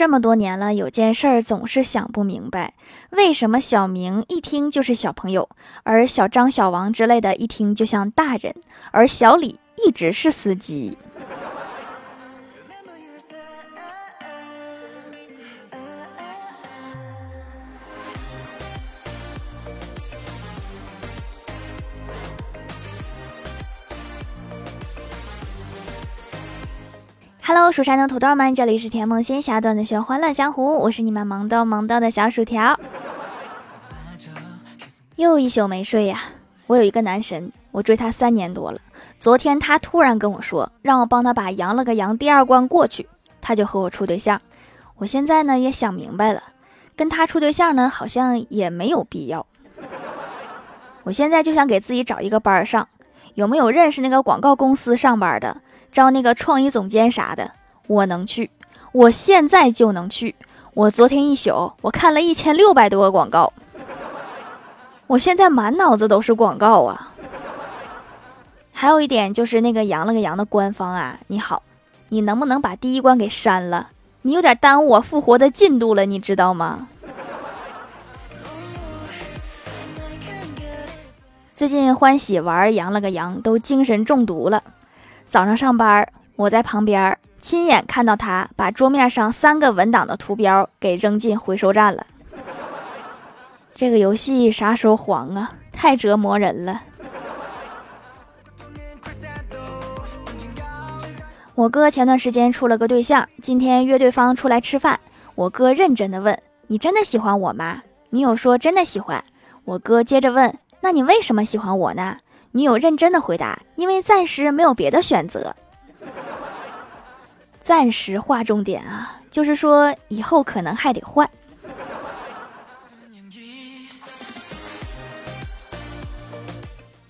这么多年了，有件事儿总是想不明白，为什么小明一听就是小朋友，而小张、小王之类的一听就像大人，而小李一直是司机。Hello，蜀山的土豆们，这里是甜梦仙侠段子秀欢乐江湖，我是你们萌豆萌豆的小薯条。又一宿没睡呀！我有一个男神，我追他三年多了。昨天他突然跟我说，让我帮他把羊了个羊第二关过去，他就和我处对象。我现在呢也想明白了，跟他处对象呢好像也没有必要。我现在就想给自己找一个班上，有没有认识那个广告公司上班的？招那个创意总监啥的，我能去，我现在就能去。我昨天一宿，我看了一千六百多个广告，我现在满脑子都是广告啊。还有一点就是那个羊了个羊的官方啊，你好，你能不能把第一关给删了？你有点耽误我复活的进度了，你知道吗？最近欢喜玩羊了个羊都精神中毒了。早上上班，我在旁边亲眼看到他把桌面上三个文档的图标给扔进回收站了。这个游戏啥时候黄啊？太折磨人了。我哥前段时间处了个对象，今天约对方出来吃饭。我哥认真的问：“你真的喜欢我吗？”女友说：“真的喜欢。”我哥接着问：“那你为什么喜欢我呢？”女友认真的回答：“因为暂时没有别的选择。”暂时划重点啊，就是说以后可能还得换。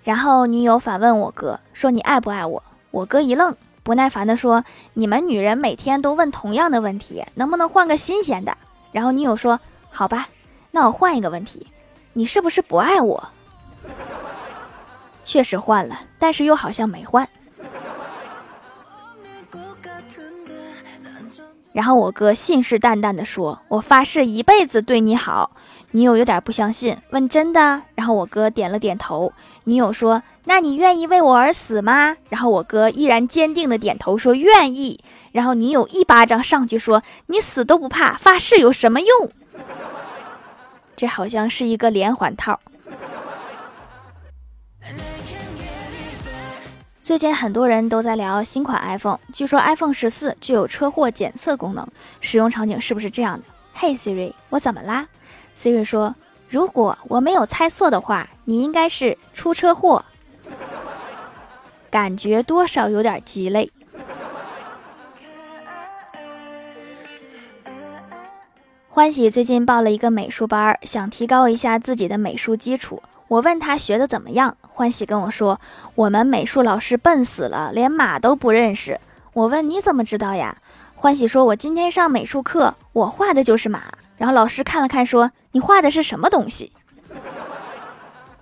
然后女友反问我哥说：“你爱不爱我？”我哥一愣，不耐烦的说：“你们女人每天都问同样的问题，能不能换个新鲜的？”然后女友说：“好吧，那我换一个问题，你是不是不爱我？”确实换了，但是又好像没换。然后我哥信誓旦旦地说：“我发誓一辈子对你好。”女友有点不相信，问：“真的？”然后我哥点了点头。女友说：“那你愿意为我而死吗？”然后我哥依然坚定的点头说：“愿意。”然后女友一巴掌上去说：“你死都不怕，发誓有什么用？”这好像是一个连环套。最近很多人都在聊新款 iPhone，据说 iPhone 十四具有车祸检测功能，使用场景是不是这样的？嘿 Siri，我怎么啦？Siri 说，如果我没有猜错的话，你应该是出车祸，感觉多少有点鸡肋。欢喜最近报了一个美术班，想提高一下自己的美术基础。我问他学的怎么样，欢喜跟我说，我们美术老师笨死了，连马都不认识。我问你怎么知道呀？欢喜说，我今天上美术课，我画的就是马。然后老师看了看，说你画的是什么东西？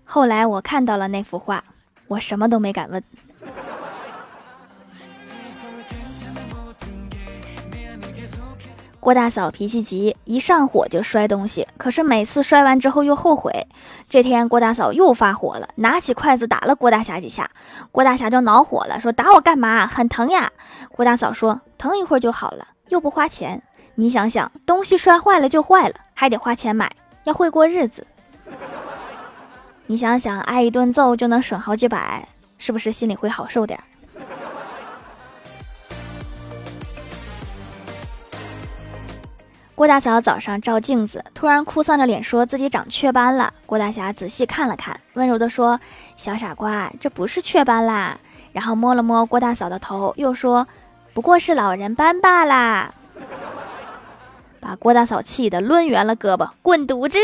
后来我看到了那幅画，我什么都没敢问。郭大嫂脾气急，一上火就摔东西，可是每次摔完之后又后悔。这天郭大嫂又发火了，拿起筷子打了郭大侠几下。郭大侠就恼火了，说：“打我干嘛？很疼呀！”郭大嫂说：“疼一会儿就好了，又不花钱。你想想，东西摔坏了就坏了，还得花钱买，要会过日子。你想想，挨一顿揍就能省好几百，是不是心里会好受点？”郭大嫂早上照镜子，突然哭丧着脸说自己长雀斑了。郭大侠仔细看了看，温柔地说：“小傻瓜，这不是雀斑啦。”然后摸了摸郭大嫂的头，又说：“不过是老人斑罢啦。”把郭大嫂气得抡圆了胳膊，滚犊子！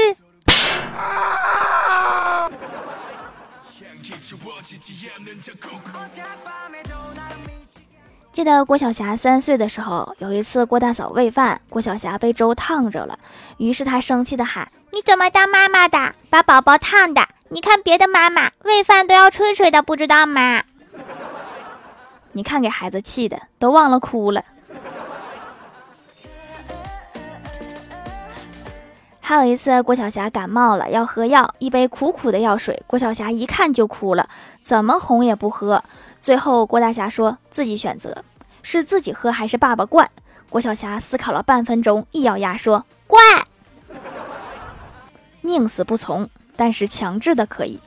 记得郭晓霞三岁的时候，有一次郭大嫂喂饭，郭晓霞被粥烫着了，于是她生气的喊：“你怎么当妈妈的，把宝宝烫的？你看别的妈妈喂饭都要吹吹的，不知道吗？” 你看给孩子气的都忘了哭了。还有一次，郭晓霞感冒了，要喝药，一杯苦苦的药水，郭晓霞一看就哭了，怎么哄也不喝。最后，郭大侠说自己选择，是自己喝还是爸爸灌。郭晓霞思考了半分钟，一咬牙说：“灌。”宁死不从，但是强制的可以。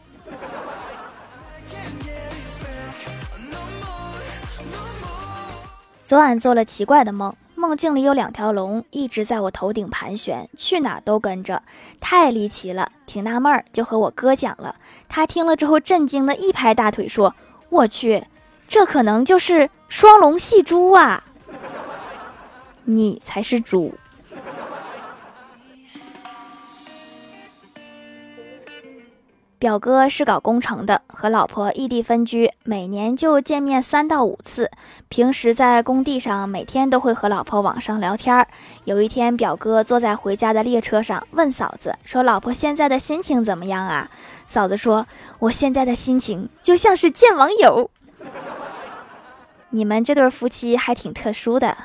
昨晚做了奇怪的梦，梦境里有两条龙一直在我头顶盘旋，去哪都跟着，太离奇了，挺纳闷儿，就和我哥讲了。他听了之后震惊的一拍大腿说：“我去，这可能就是双龙戏珠啊！你才是猪。”表哥是搞工程的，和老婆异地分居，每年就见面三到五次。平时在工地上，每天都会和老婆网上聊天。有一天，表哥坐在回家的列车上，问嫂子说：“老婆现在的心情怎么样啊？”嫂子说：“我现在的心情就像是见网友。”你们这对夫妻还挺特殊的。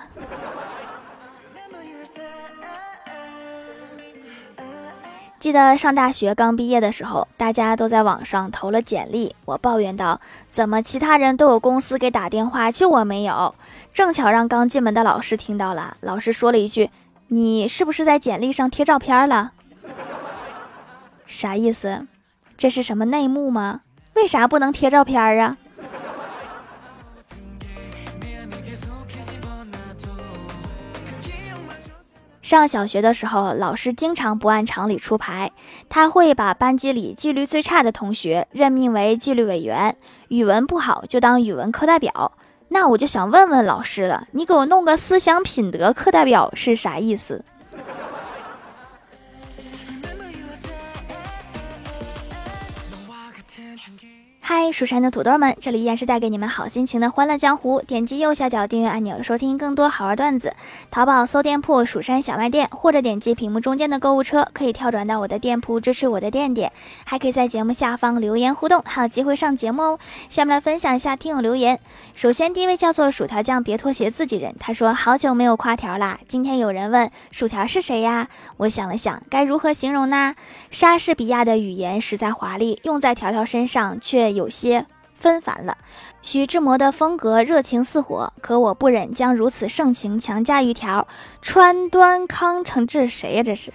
记得上大学刚毕业的时候，大家都在网上投了简历。我抱怨道：“怎么其他人都有公司给打电话，就我没有？”正巧让刚进门的老师听到了，老师说了一句：“你是不是在简历上贴照片了？”啥意思？这是什么内幕吗？为啥不能贴照片啊？上小学的时候，老师经常不按常理出牌。他会把班级里纪律最差的同学任命为纪律委员，语文不好就当语文课代表。那我就想问问老师了，你给我弄个思想品德课代表是啥意思？嗨，蜀山的土豆们，这里依然是带给你们好心情的欢乐江湖。点击右下角订阅按钮，收听更多好玩段子。淘宝搜店铺“蜀山小卖店”，或者点击屏幕中间的购物车，可以跳转到我的店铺，支持我的店店。还可以在节目下方留言互动，还有机会上节目哦。下面分享一下听友留言。首先，第一位叫做薯条酱，别拖鞋自己人。他说：“好久没有夸条啦，今天有人问薯条是谁呀？我想了想，该如何形容呢？莎士比亚的语言实在华丽，用在条条身上却……”有些纷繁了。徐志摩的风格热情似火，可我不忍将如此盛情强加于条。川端康成，这是谁呀？这是。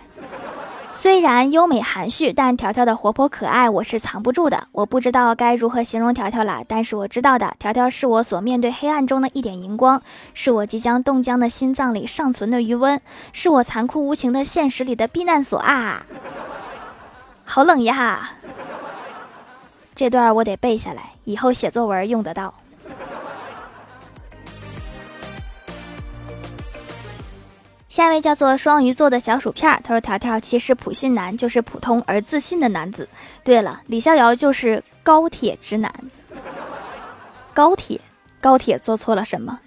虽然优美含蓄，但条条的活泼可爱我是藏不住的。我不知道该如何形容条条了，但是我知道的，条条是我所面对黑暗中的一点荧光，是我即将冻僵的心脏里尚存的余温，是我残酷无情的现实里的避难所啊！好冷呀！这段我得背下来，以后写作文用得到。下一位叫做双鱼座的小薯片，他说：“条条其实普信男就是普通而自信的男子。对了，李逍遥就是高铁直男。高铁，高铁做错了什么？”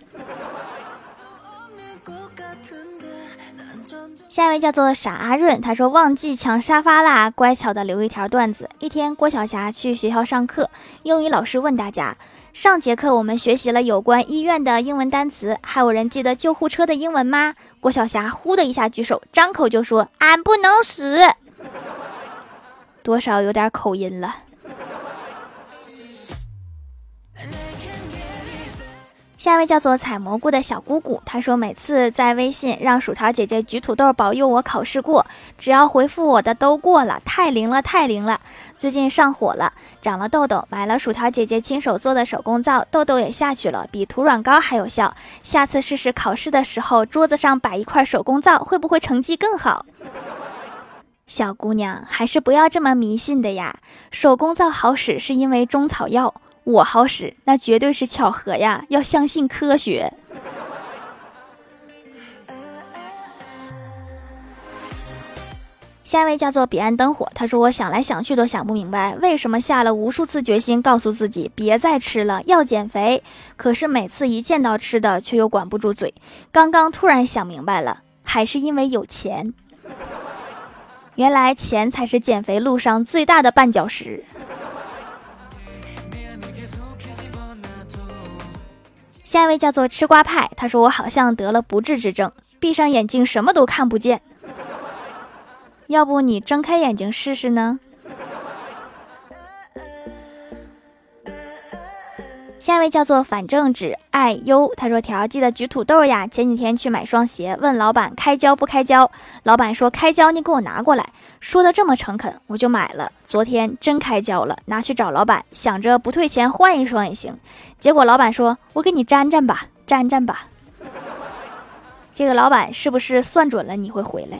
下一位叫做傻阿润，他说忘记抢沙发啦，乖巧的留一条段子。一天，郭晓霞去学校上课，英语老师问大家：上节课我们学习了有关医院的英文单词，还有人记得救护车的英文吗？郭晓霞呼的一下举手，张口就说：俺不能死，多少有点口音了。下一位叫做采蘑菇的小姑姑，她说每次在微信让薯条姐姐举土豆保佑我考试过，只要回复我的都过了，太灵了，太灵了。最近上火了，长了痘痘，买了薯条姐姐亲手做的手工皂，痘痘也下去了，比涂软膏还有效。下次试试考试的时候，桌子上摆一块手工皂，会不会成绩更好？小姑娘还是不要这么迷信的呀，手工皂好使是因为中草药。我好使，那绝对是巧合呀！要相信科学。下一位叫做彼岸灯火，他说：“我想来想去都想不明白，为什么下了无数次决心告诉自己别再吃了，要减肥，可是每次一见到吃的却又管不住嘴。刚刚突然想明白了，还是因为有钱。原来钱才是减肥路上最大的绊脚石。”下一位叫做吃瓜派，他说我好像得了不治之症，闭上眼睛什么都看不见。要不你睁开眼睛试试呢？下一位叫做反正只爱优，他说：“条记得举土豆呀。前几天去买双鞋，问老板开胶不开胶，老板说开胶，你给我拿过来。说的这么诚恳，我就买了。昨天真开胶了，拿去找老板，想着不退钱换一双也行。结果老板说，我给你粘粘吧，粘粘吧。这个老板是不是算准了你会回来？”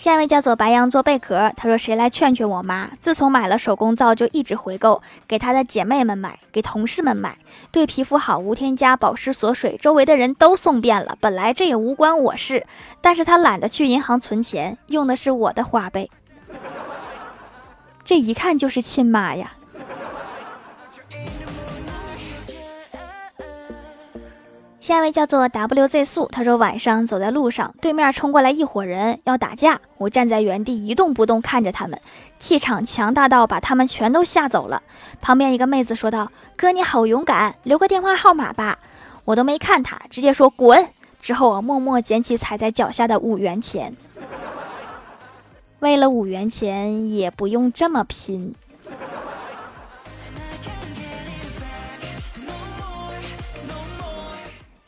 下一位叫做白羊座贝壳，他说：“谁来劝劝我妈？自从买了手工皂就一直回购，给她的姐妹们买，给同事们买，对皮肤好，无添加，保湿锁水，周围的人都送遍了。本来这也无关我事，但是他懒得去银行存钱，用的是我的花呗，这一看就是亲妈呀。”下一位叫做 WZ 素，他说晚上走在路上，对面冲过来一伙人要打架，我站在原地一动不动看着他们，气场强大到把他们全都吓走了。旁边一个妹子说道：“哥你好勇敢，留个电话号码吧。”我都没看他，直接说滚。之后我默默捡起踩在脚下的五元钱，为了五元钱也不用这么拼。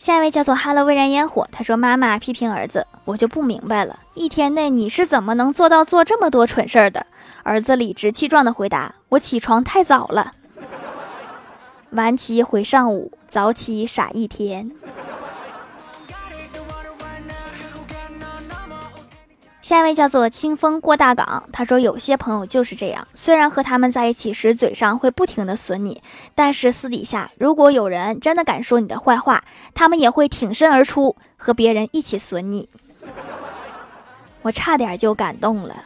下一位叫做哈喽，微燃烟火。他说：“妈妈批评儿子，我就不明白了，一天内你是怎么能做到做这么多蠢事儿的？”儿子理直气壮的回答：“我起床太早了，晚起毁上午，早起傻一天。”下一位叫做清风过大港，他说有些朋友就是这样，虽然和他们在一起时嘴上会不停的损你，但是私底下如果有人真的敢说你的坏话，他们也会挺身而出和别人一起损你。我差点就感动了。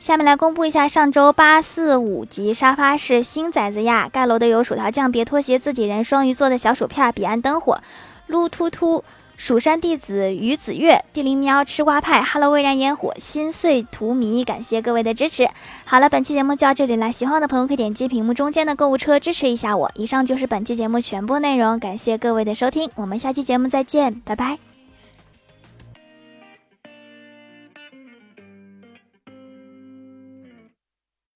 下面来公布一下上周八四五级沙发是新崽子呀，盖楼的有薯条酱、别拖鞋、自己人、双鱼座的小薯片、彼岸灯火、撸突突。蜀山弟子于子月、地灵喵、吃瓜派、Hello 蔚然烟火、心碎荼蘼，感谢各位的支持。好了，本期节目就到这里了，喜欢的朋友可以点击屏幕中间的购物车支持一下我。以上就是本期节目全部内容，感谢各位的收听，我们下期节目再见，拜拜。